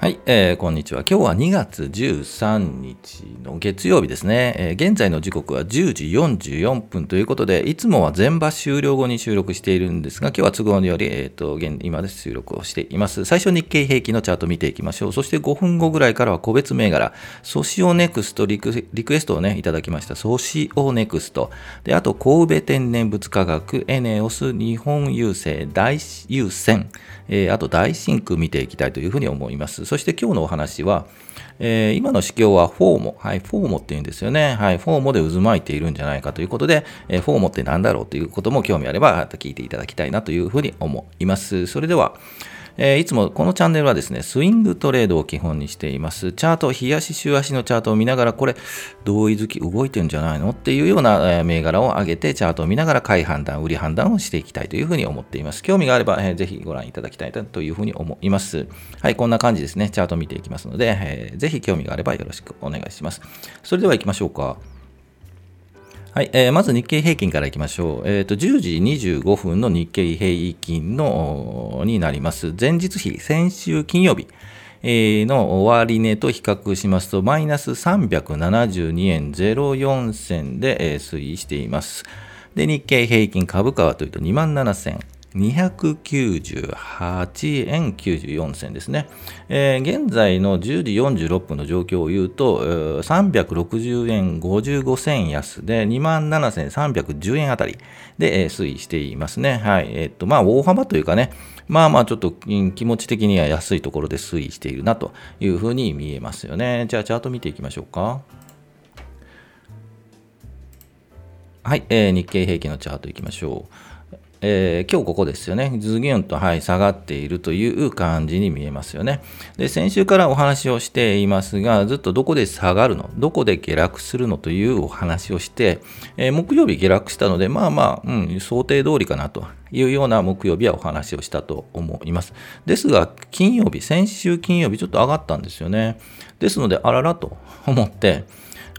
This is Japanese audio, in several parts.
はい、えー、こんにちは。今日は2月13日の月曜日ですね、えー、現在の時刻は10時44分ということで、いつもは全場終了後に収録しているんですが、今日は都合により、えーと、現今で収録をしています。最初日経平均のチャート見ていきましょう。そして5分後ぐらいからは個別銘柄、ソシオネクストリクリクエストをね、いただきました。ソシオネクスト。で、あと神戸天然物価学、エネオス、日本郵政、大優先、えー、あと大真空見ていきたいというふうに思います。そして今日のお話は、えー、今の市況はフォーモ、はい、フォーモって言うんですよね。はい、フォーモで渦巻いているんじゃないかということで、えー、フォーモって何だろうということも興味あれば聞いていただきたいなというふうに思います。それでは、えー、いつもこのチャンネルはですね、スイングトレードを基本にしています。チャート、日足、週足のチャートを見ながら、これ、同意月動いてんじゃないの？っていうような銘柄を上げて、チャートを見ながら買い判断、売り判断をしていきたいというふうに思っています。興味があれば、えー、ぜひご覧いただきたいというふうに思います。はい、こんな感じですね。チャート見ていきますので、えー、ぜひ興味があればよろしくお願いします。それでは行きましょうか。はい、えー、まず日経平均からいきましょう。えっ、ー、と、10時25分の日経平均のになります。前日比、先週金曜日。の終値と比較しますと、マイナス372円04銭で推移しています。で、日経平均株価はというと2万7000 298円94銭ですね、えー、現在の10時46分の状況を言うと、えー、360円55銭安で27,310円あたりで、えー、推移していますね。はい。えー、っと、まあ、大幅というかね、まあまあちょっと気持ち的には安いところで推移しているなというふうに見えますよね。じゃあ、チャート見ていきましょうか。はい、えー、日経平均のチャートいきましょう。えー、今日ここですよね、ズギュンと、はい、下がっているという感じに見えますよね。で、先週からお話をしていますが、ずっとどこで下がるの、どこで下落するのというお話をして、えー、木曜日下落したので、まあまあ、うん、想定通りかなというような木曜日はお話をしたと思います。ですが、金曜日、先週金曜日ちょっと上がったんですよね。ですので、あららと思って、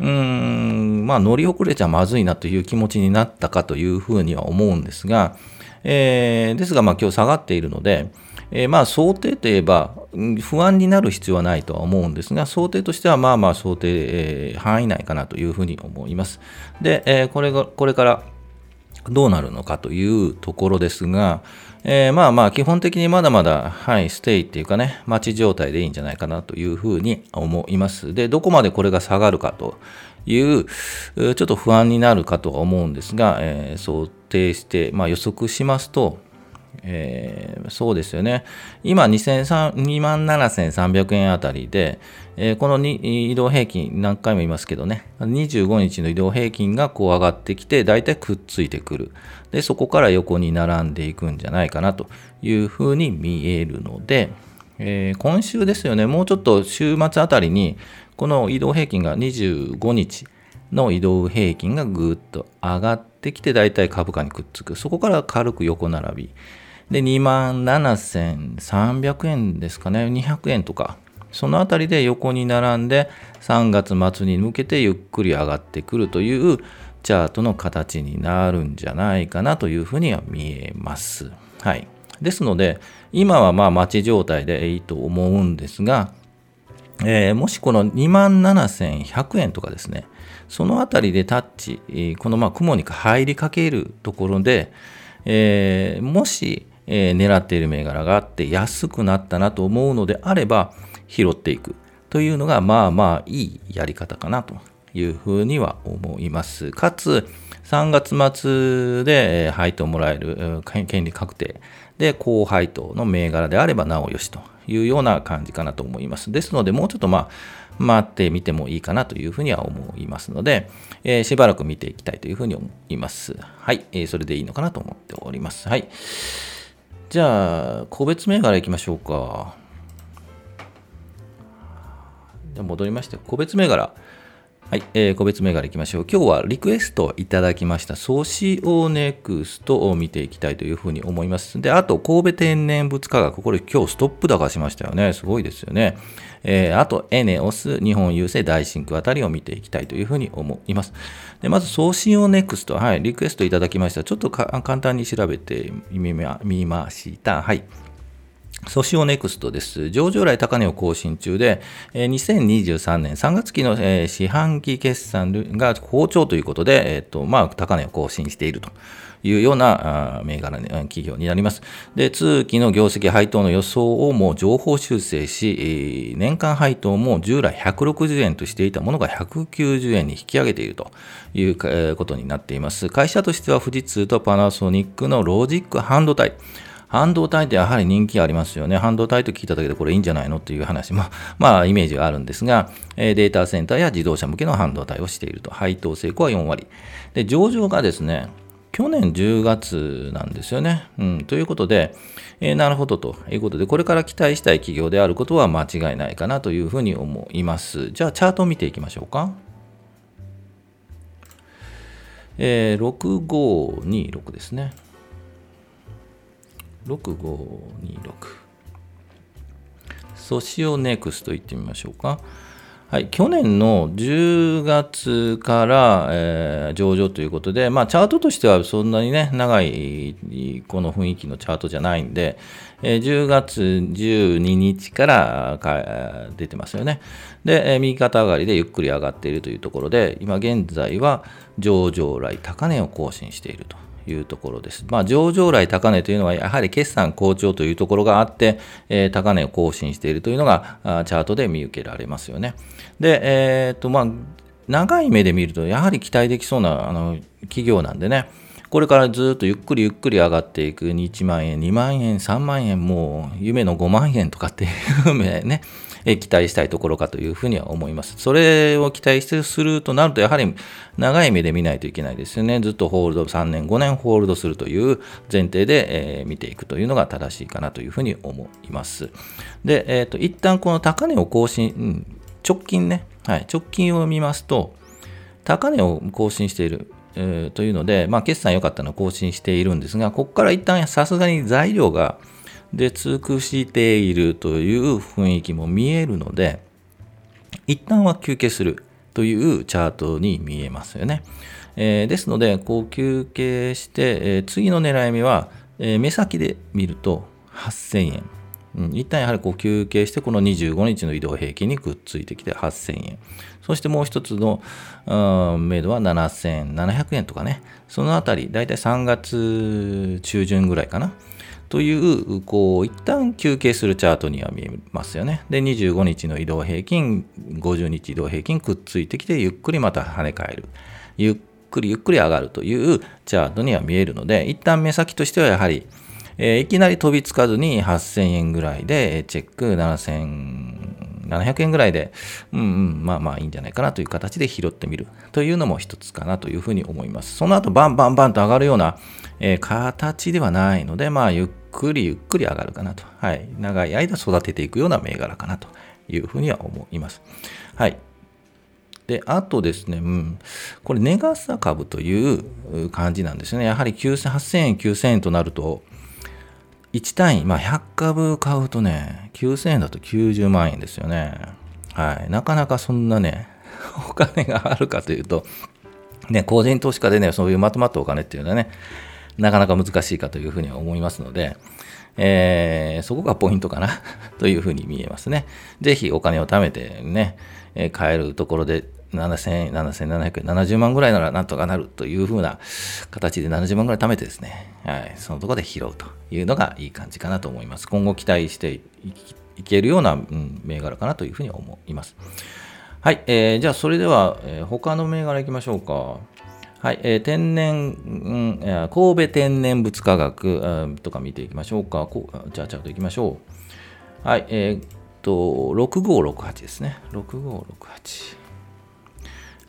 うーん、まあ乗り遅れちゃまずいなという気持ちになったかというふうには思うんですが、えー、ですが、まあ、今日下がっているので、えー、まあ想定といえば、不安になる必要はないとは思うんですが、想定としてはまあまあ想定、えー、範囲内かなというふうに思います。で、えー、これがこれからどうなるのかというところですが、えー、まあまあ基本的にまだまだ、はい、ステイっていうかね、待ち状態でいいんじゃないかなというふうに思います。で、どこまでこれが下がるかという、ちょっと不安になるかとは思うんですが、えー、想定して、まあ、予測しますと、えー、そうですよね。今2万7300円あたりで、えー、この移動平均、何回も言いますけどね、25日の移動平均がこう上がってきて、だいたいくっついてくる。で、そこから横に並んでいくんじゃないかなというふうに見えるので、えー、今週ですよね、もうちょっと週末あたりに、この移動平均が25日の移動平均がぐっと上がってきて、だいたい株価にくっつく。そこから軽く横並び。で、2万7300円ですかね、200円とか、そのあたりで横に並んで、3月末に向けてゆっくり上がってくるというチャートの形になるんじゃないかなというふうには見えます。はい。ですので、今はまあ待ち状態でいいと思うんですが、えー、もしこの27,100円とかですね、そのあたりでタッチ、このまあ雲に入りかけるところで、えー、もしえー、狙っている銘柄があって安くなったなと思うのであれば拾っていくというのがまあまあいいやり方かなというふうには思います。かつ3月末で配当もらえる権利確定で高配当の銘柄であればなおよしというような感じかなと思います。ですのでもうちょっとまあ待ってみてもいいかなというふうには思いますので、えー、しばらく見ていきたいというふうに思います。はい、えー、それでいいのかなと思っております。はい。じゃあ、個別銘柄いきましょうか。じゃ戻りまして、個別銘柄。はい、えー、個別銘柄いきましょう。今日はリクエストいただきました、ソシオネクストを見ていきたいというふうに思います。で、あと、神戸天然物価学、これ今日ストップ高しましたよね。すごいですよね。えー、あと、エネオス、日本郵政、大真空あたりを見ていきたいというふうに思います。でまず、送信をネクスト、はい、リクエストいただきました。ちょっと簡単に調べてみました。はい。ソシオネクストです。上場来高値を更新中で、2023年3月期の四半期決算が好調ということで、えっとまあ、高値を更新しているというような銘柄企業になります。で、通期の業績配当の予想をもう情報修正し、年間配当も従来160円としていたものが190円に引き上げているということになっています。会社としては富士通とパナソニックのロジック半導体。半導体ってやはり人気ありますよね。半導体と聞いただけでこれいいんじゃないのっていう話も、まあ、イメージがあるんですが、データセンターや自動車向けの半導体をしていると。配当成功は4割。で、上場がですね、去年10月なんですよね。うん、ということで、えー、なるほどということで、これから期待したい企業であることは間違いないかなというふうに思います。じゃあ、チャートを見ていきましょうか。えー、6526ですね。6526ソシオネクスと言ってみましょうか。はい、去年の10月から、えー、上場ということで、まあ、チャートとしてはそんなにね、長いこの雰囲気のチャートじゃないんで、えー、10月12日から出てますよね。で、えー、右肩上がりでゆっくり上がっているというところで、今現在は上場来高値を更新していると。いうところです。まあ、上場来高値というのは、やはり決算好調というところがあって、えー、高値を更新しているというのが、チャートで見受けられますよね。で、えー、っと、まあ、長い目で見ると、やはり期待できそうなあの企業なんでね、これからずっとゆっくりゆっくり上がっていく1万円、2万円、3万円、もう夢の5万円とかっていうね、え期待したいところかというふうには思います。それを期待してするとなると、やはり長い目で見ないといけないですよね。ずっとホールド、3年、5年ホールドするという前提で、えー、見ていくというのが正しいかなというふうに思います。で、えっ、ー、と、一旦この高値を更新、うん、直近ね、はい、直近を見ますと、高値を更新している、というので、まあ、決算良かったのを更新しているんですが、ここから一旦さすがに材料がで尽くしているという雰囲気も見えるので一旦は休憩するというチャートに見えますよね。えー、ですので、こう休憩して、えー、次の狙い目は、えー、目先で見ると8000円。うん、一旦やはりこう休憩して、この25日の移動平均にくっついてきて8000円。そしてもう一つの、目処は7700円とかね。そのあたり、だいたい3月中旬ぐらいかな。という、こう、一旦休憩するチャートには見えますよね。で、25日の移動平均、50日移動平均くっついてきて、ゆっくりまた跳ね返る。ゆっくりゆっくり上がるというチャートには見えるので、一旦目先としてはやはり、えー、いきなり飛びつかずに8000円ぐらいで、チェック7700円ぐらいで、うんうん、まあまあいいんじゃないかなという形で拾ってみるというのも一つかなというふうに思います。その後バンバンバンと上がるような、えー、形ではないので、まあゆっくりゆっくり上がるかなと。はい。長い間育てていくような銘柄かなというふうには思います。はい。で、あとですね、うん、これ、ネガサ株という感じなんですね。やはり9000 8000円、9000円となると、1単位、まあ、100株買うとね、9000円だと90万円ですよね。はい。なかなかそんなね、お金があるかというと、ね、個人投資家でね、そういうまとまったお金っていうのはね、なかなか難しいかというふうには思いますので、えー、そこがポイントかな というふうに見えますね。ぜひお金を貯めてね、えー、買えるところで7000円、7700円、70万ぐらいならなんとかなるというふうな形で70万ぐらい貯めてですね、はい、そのところで拾うというのがいい感じかなと思います。今後期待していけるような、うん、銘柄かなというふうに思います。はい、えー、じゃあそれでは、えー、他の銘柄いきましょうか。はい、えー、天然、うん、神戸天然物価学、とか見ていきましょうか。こうじゃあ、ちゃんといきましょう。はい、えー、っと、6568ですね。6568。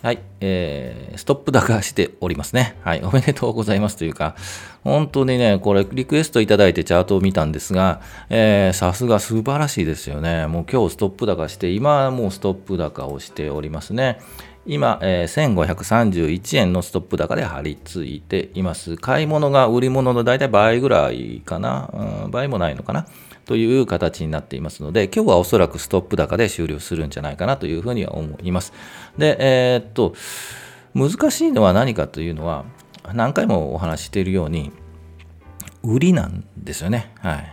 はい、えー、ストップ高しておりますね。はい、おめでとうございますというか、本当にね、これリクエストいただいてチャートを見たんですが、えー、さすが素晴らしいですよね。もう今日ストップ高して、今はもうストップ高をしておりますね。今、えー、1531円のストップ高で張り付いています。買い物が売り物の大体倍ぐらいかな、うん、倍もないのかなという形になっていますので、今日はおそらくストップ高で終了するんじゃないかなというふうには思います。で、えー、っと、難しいのは何かというのは、何回もお話ししているように、売りなんですよね。はい。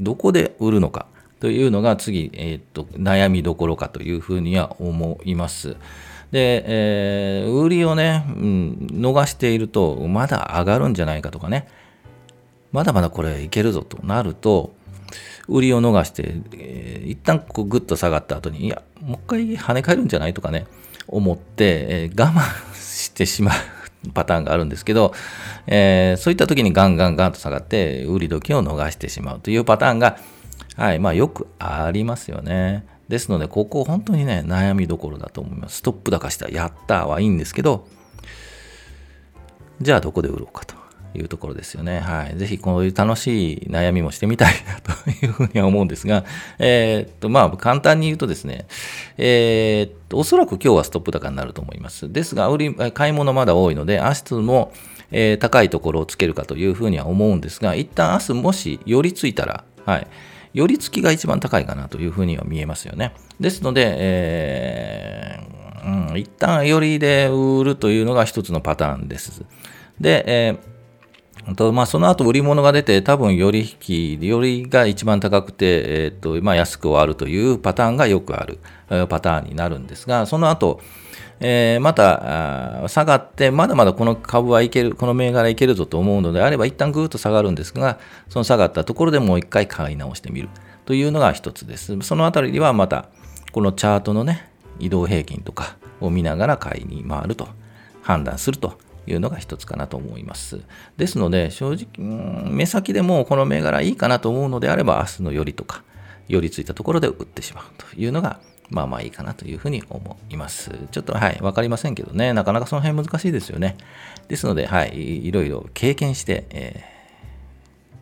どこで売るのかというのが次、えー、っと悩みどころかというふうには思います。で、えー、売りをね、うん、逃していると、まだ上がるんじゃないかとかね、まだまだこれいけるぞとなると、売りを逃して、えー、一旦こうグッと下がった後に、いや、もう一回跳ね返るんじゃないとかね、思って、えー、我慢してしまうパターンがあるんですけど、えー、そういった時にガンガンガンと下がって、売り時を逃してしまうというパターンが、はい、まあよくありますよね。ですので、ここ本当にね、悩みどころだと思います。ストップ高したやったはいいんですけど、じゃあどこで売ろうかというところですよね。はい。ぜひこういう楽しい悩みもしてみたいなというふうには思うんですが、えー、っと、まあ簡単に言うとですね、えー、っと、おそらく今日はストップ高になると思います。ですが、売り、買い物まだ多いので、明日も、えー、高いところをつけるかというふうには思うんですが、一旦明日もし寄りついたら、はい。寄り付きが一番高いかなというふうには見えますよね。ですので、えー、うん、一旦寄りで売るというのが一つのパターンです。で、えーとまあ、その後売り物が出て、多分寄り引き、寄りが一番高くて、えーとまあ、安く終わるというパターンがよくあるパターンになるんですが、その後、えー、また下がって、まだまだこの株はいける、この銘柄いけるぞと思うのであれば、一旦ぐーっと下がるんですが、その下がったところでもう一回買い直してみるというのが一つです。そのあたりはまた、このチャートのね、移動平均とかを見ながら買いに回ると判断するというのが一つかなと思います。ですので、正直、目先でもこの銘柄いいかなと思うのであれば、明日の寄りとか、寄りついたところで売ってしまうというのがまあまあいいかなというふうに思います。ちょっとはい、わかりませんけどね、なかなかその辺難しいですよね。ですので、はい、いろいろ経験して、え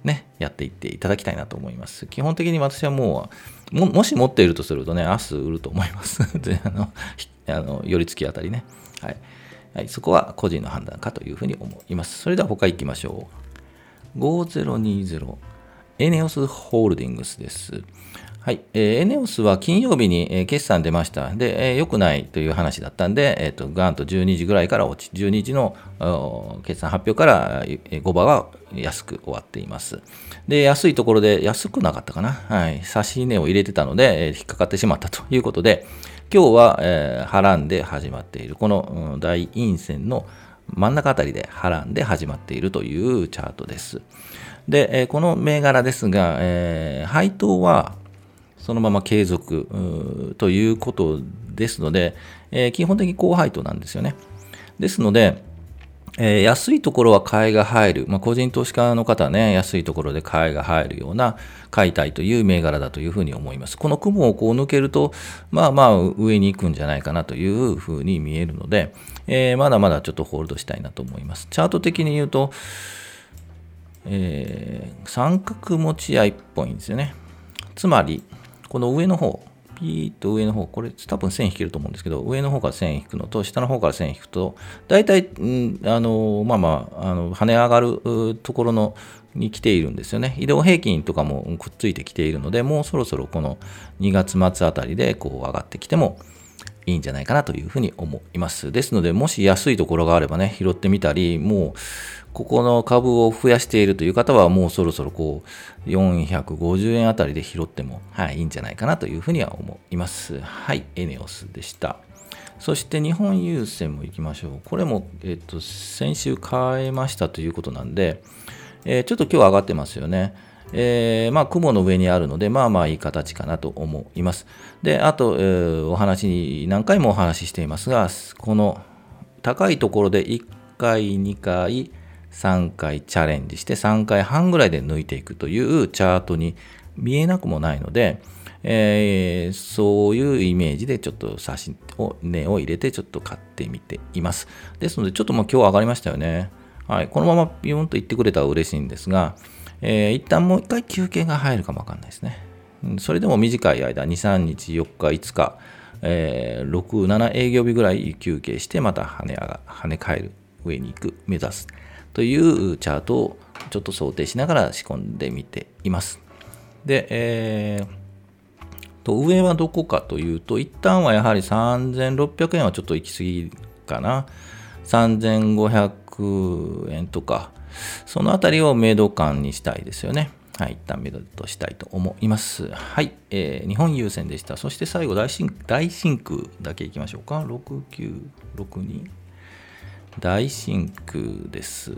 ー、ね、やっていっていただきたいなと思います。基本的に私はもう、ももし持っているとするとね、明日売ると思います。であの、あの寄り付きあたりね。はい。はい、そこは個人の判断かというふうに思います。それでは他行きましょう。5020エネオスホールディングスです。はい、えー、エネオスは金曜日に、えー、決算出ました。で、えー、良くないという話だったんで、えーと、ガーンと12時ぐらいから落ち、12時の決算発表から、えー、5番は安く終わっています。で、安いところで、安くなかったかな。はい、差し値を入れてたので、えー、引っかかってしまったということで、今日は、えー、波乱で始まっている、この、うん、大陰線の真ん中あたりで波乱で始まっているというチャートです。で、えー、この銘柄ですが、えー、配当は、そのまま継続ということですので、えー、基本的に高配当なんですよね。ですので、えー、安いところは買いが入る、まあ、個人投資家の方はね、安いところで買いが入るような買いたいという銘柄だというふうに思います。この雲をこう抜けると、まあまあ上に行くんじゃないかなというふうに見えるので、えー、まだまだちょっとホールドしたいなと思います。チャート的に言うと、えー、三角持ち合いっぽいんですよね。つまり、この上の方、ピーッと上の方、これ多分線引けると思うんですけど、上の方から線引くのと、下の方から線引くと、大体、あのまあまあ、あの跳ね上がるところのに来ているんですよね。移動平均とかもくっついてきているので、もうそろそろこの2月末あたりでこう上がってきてもいいんじゃないかなというふうに思います。ですので、もし安いところがあればね、拾ってみたり、もう、ここの株を増やしているという方は、もうそろそろこう、450円あたりで拾っても、はい、いいんじゃないかなというふうには思います。はい、エネオスでした。そして日本郵船も行きましょう。これも、えっと、先週買えましたということなんで、えー、ちょっと今日上がってますよね。えー、まあ、雲の上にあるので、まあまあいい形かなと思います。で、あと、えー、お話に何回もお話ししていますが、この高いところで1回、2回、3回チャレンジして3回半ぐらいで抜いていくというチャートに見えなくもないので、えー、そういうイメージでちょっと写真を、値を入れてちょっと買ってみています。ですので、ちょっともう今日上がりましたよね。はい。このままピューンと言ってくれたら嬉しいんですが、えー、一旦もう一回休憩が入るかもわかんないですね。それでも短い間、2、3日、4日、5日、えー、6、7営業日ぐらい休憩して、また跳ね上が跳ね返る、上に行く、目指す。というチャートをちょっと想定しながら仕込んでみています。で、えー、と上はどこかというと、一旦はやはり3600円はちょっと行き過ぎかな。3500円とか、そのあたりをメイド感にしたいですよね。はい、一旦目処としたいと思います。はい、えー、日本優先でした。そして最後大真、大真空だけいきましょうか。6962。大真空です。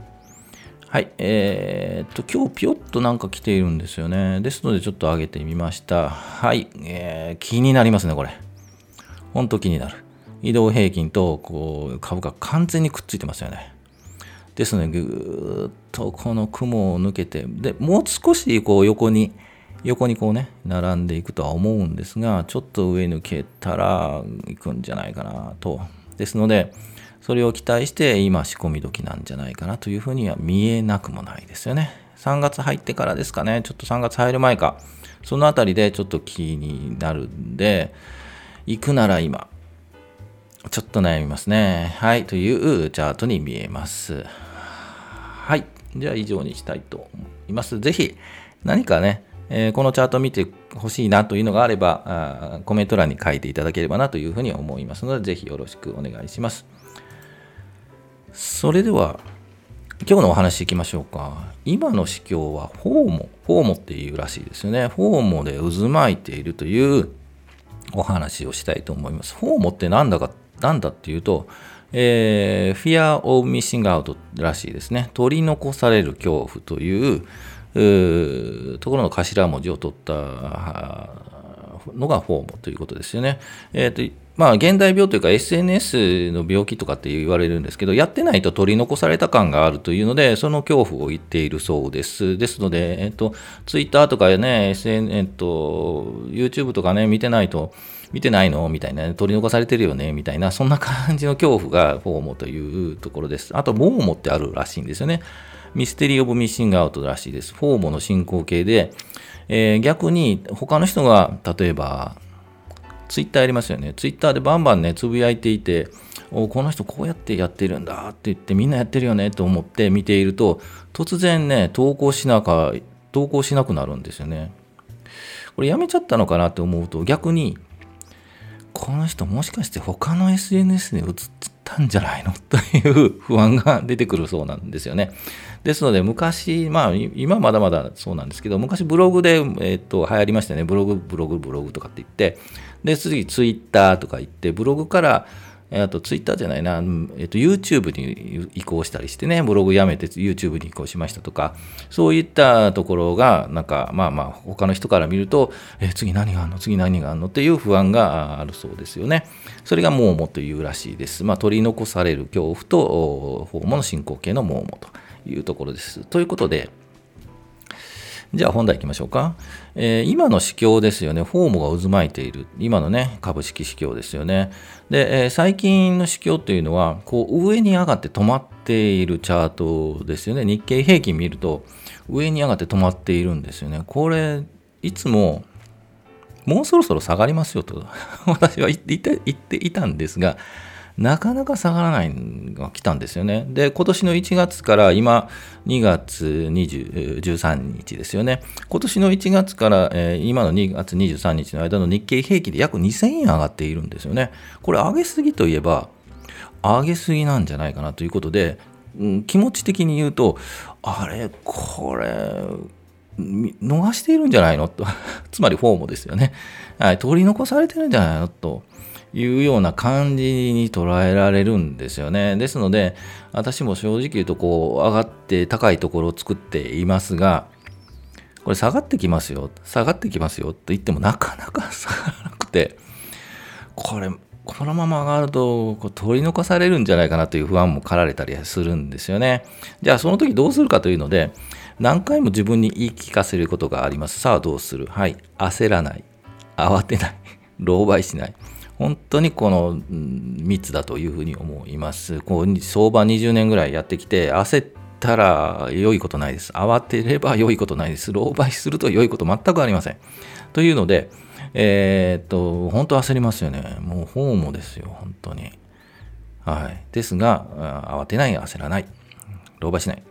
はい、えー、っと、今日ピヨッとなんか来ているんですよね。ですので、ちょっと上げてみました。はい、えー、気になりますね、これ。ほんと気になる。移動平均とこう株価完全にくっついてますよね。ですので、ぐーっとこの雲を抜けて、で、もう少しこう横に、横にこうね、並んでいくとは思うんですが、ちょっと上抜けたら行くんじゃないかなと。ですので、それを期待して今仕込み時なんじゃないかなというふうには見えなくもないですよね。3月入ってからですかね。ちょっと3月入る前か。そのあたりでちょっと気になるんで、行くなら今。ちょっと悩みますね。はい。というチャートに見えます。じゃあ以上にしたいと思います。ぜひ何かね、えー、このチャート見てほしいなというのがあればあ、コメント欄に書いていただければなというふうに思いますので、ぜひよろしくお願いします。それでは、今日のお話いきましょうか。今の市況はフォーモ、フォーモっていうらしいですよね。フォーモで渦巻いているというお話をしたいと思います。フォーモって何だか、何だっていうと、えー、Fear of Missing Out らしいですね。取り残される恐怖というところの頭文字を取ったのがフォーモということですよね。えーとまあ、現代病というか SNS の病気とかって言われるんですけど、やってないと取り残された感があるというので、その恐怖を言っているそうです。ですので、えっと、Twitter とかね、SN、えっと、YouTube とかね、見てないと、見てないの？みたいな、取り残されてるよね？みたいな、そんな感じの恐怖がフォーモというところです。あと、モーモってあるらしいんですよね。ミステリー・オブ・ミッシング・アウトらしいです。フォーモの進行形で、えー、逆に他の人が、例えば、ツイッターやりますよね。ツイッターでバンバンね、つぶやいていて、おこの人こうやってやってるんだって言ってみんなやってるよねと思って見ていると突然ね投稿しなか投稿しなくなるんですよねこれやめちゃったのかなって思うと逆にこの人もしかして他の SNS に映ったんじゃないの？という不安が出てくるそうなんですよね。ですので昔、まあ今まだまだそうなんですけど、昔ブログで、えー、っと流行りましたね。ブログ、ブログ、ブログとかって言って、で、次ツイッターとか言って、ブログからあとツイッターじゃないな、えっと、YouTube に移行したりしてね、ブログやめて YouTube に移行しましたとか、そういったところが、なんか、まあまあ、他の人から見ると、え、次何があるの？次何があるの？っていう不安があるそうですよね。それがモーモというらしいです。まあ、取り残される恐怖と、フォーモの進行形のモーモというところです。ということで、じゃあ本題行きましょうか。えー、今の市況ですよね。フォームが渦巻いている。今のね、株式市況ですよね。で、えー、最近の市況というのは、こう上に上がって止まっているチャートですよね。日経平均見ると、上に上がって止まっているんですよね。これ、いつも、もうそろそろ下がりますよと 私は言って言っていたんですが、なかなか下がらないのが来たんですよね。で、今年の1月から今、2月20 13日ですよね。今年の1月から、えー、今の2月23日の間の日経平均で約2000円上がっているんですよね。これ上げすぎといえば、上げすぎなんじゃないかなということで、うん、気持ち的に言うと、あれ、これ、逃しているんじゃないの？と。つまりフォームですよね。はい、取り残されてるんじゃないの？と。いうような感じに捉えられるんですよね。ですので、私も正直言うと、こう、上がって高いところを作っていますが、これ下がってきますよ、下がってきますよと言ってもなかなか下がらなくて、これ、このまま上がるとこう取り残されるんじゃないかなという不安も駆られたりするんですよね。じゃあその時どうするかというので、何回も自分に言い聞かせることがあります。さあどうする？はい。焦らない。慌てない。狼狽しない。本当にこの3つだというふうに思います。こう相場20年ぐらいやってきて、焦ったら良いことないです。慌てれば良いことないです。狼狽すると良いこと全くありません。というので、えー、っと、本当焦りますよね。もうホームですよ、本当に。はい。ですが、慌てない、焦らない。狼狽しない。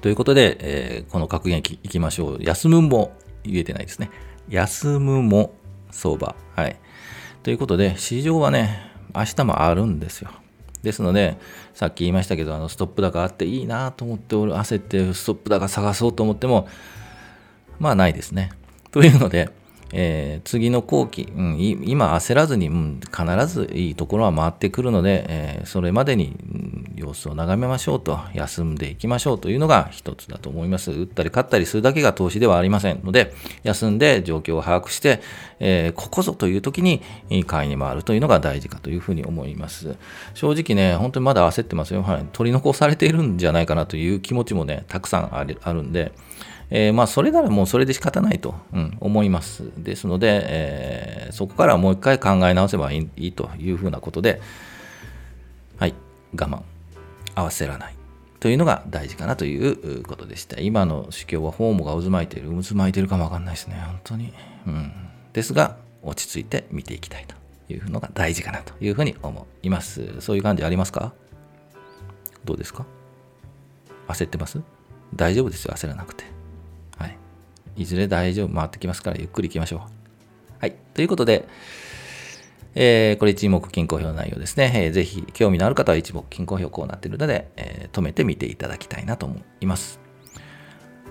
ということで、えー、この格言いきましょう。休むも言えてないですね。休むも相場。はい。ということで、市場はね、明日もあるんですよ。ですので、さっき言いましたけど、あのストップ高あっていいなと思って、おる焦ってストップ高探そうと思っても、まあないですね。というので、えー、次の後期、うん、今焦らずに、うん、必ずいいところは回ってくるので、えー、それまでに、うん、様子を眺めましょうと、休んでいきましょうというのが一つだと思います。打ったり勝ったりするだけが投資ではありませんので、休んで状況を把握して、えー、ここぞという時に買いに回るというのが大事かというふうに思います。正直ね、本当にまだ焦ってますよ。はい、取り残されているんじゃないかなという気持ちもね、たくさんあるあるんで、えー、まあ、それならもうそれで仕方ないと、うん、思います。ですので、えー、そこからもう一回考え直せばいいというふうなことで、はい、我慢、合わせらないというのが大事かなということでした。今の主教はフォームが渦巻いている、渦巻いているかもわかんないですね、本当に。うん、ですが、落ち着いて見ていきたいというのが大事かなというふうに思います。そういう感じありますか？どうですか？焦ってます？大丈夫ですよ、焦らなくて。いずれ大丈夫、回ってきますから、ゆっくり行きましょう。はい。ということで、えー、これ一目均衡表の内容ですね。えー、ぜひ、興味のある方は一目均衡表こうなっているので、えー、止めてみていただきたいなと思います。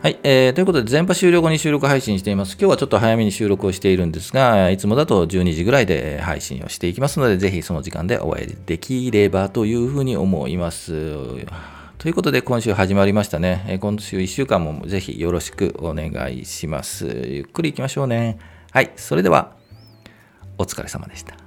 はい、えー。ということで、全波終了後に収録配信しています。今日はちょっと早めに収録をしているんですが、いつもだと12時ぐらいで配信をしていきますので、ぜひその時間でお会いできればというふうに思います。ということで今週始まりましたね。今週1週間もぜひよろしくお願いします。ゆっくり行きましょうね。はい、それではお疲れ様でした。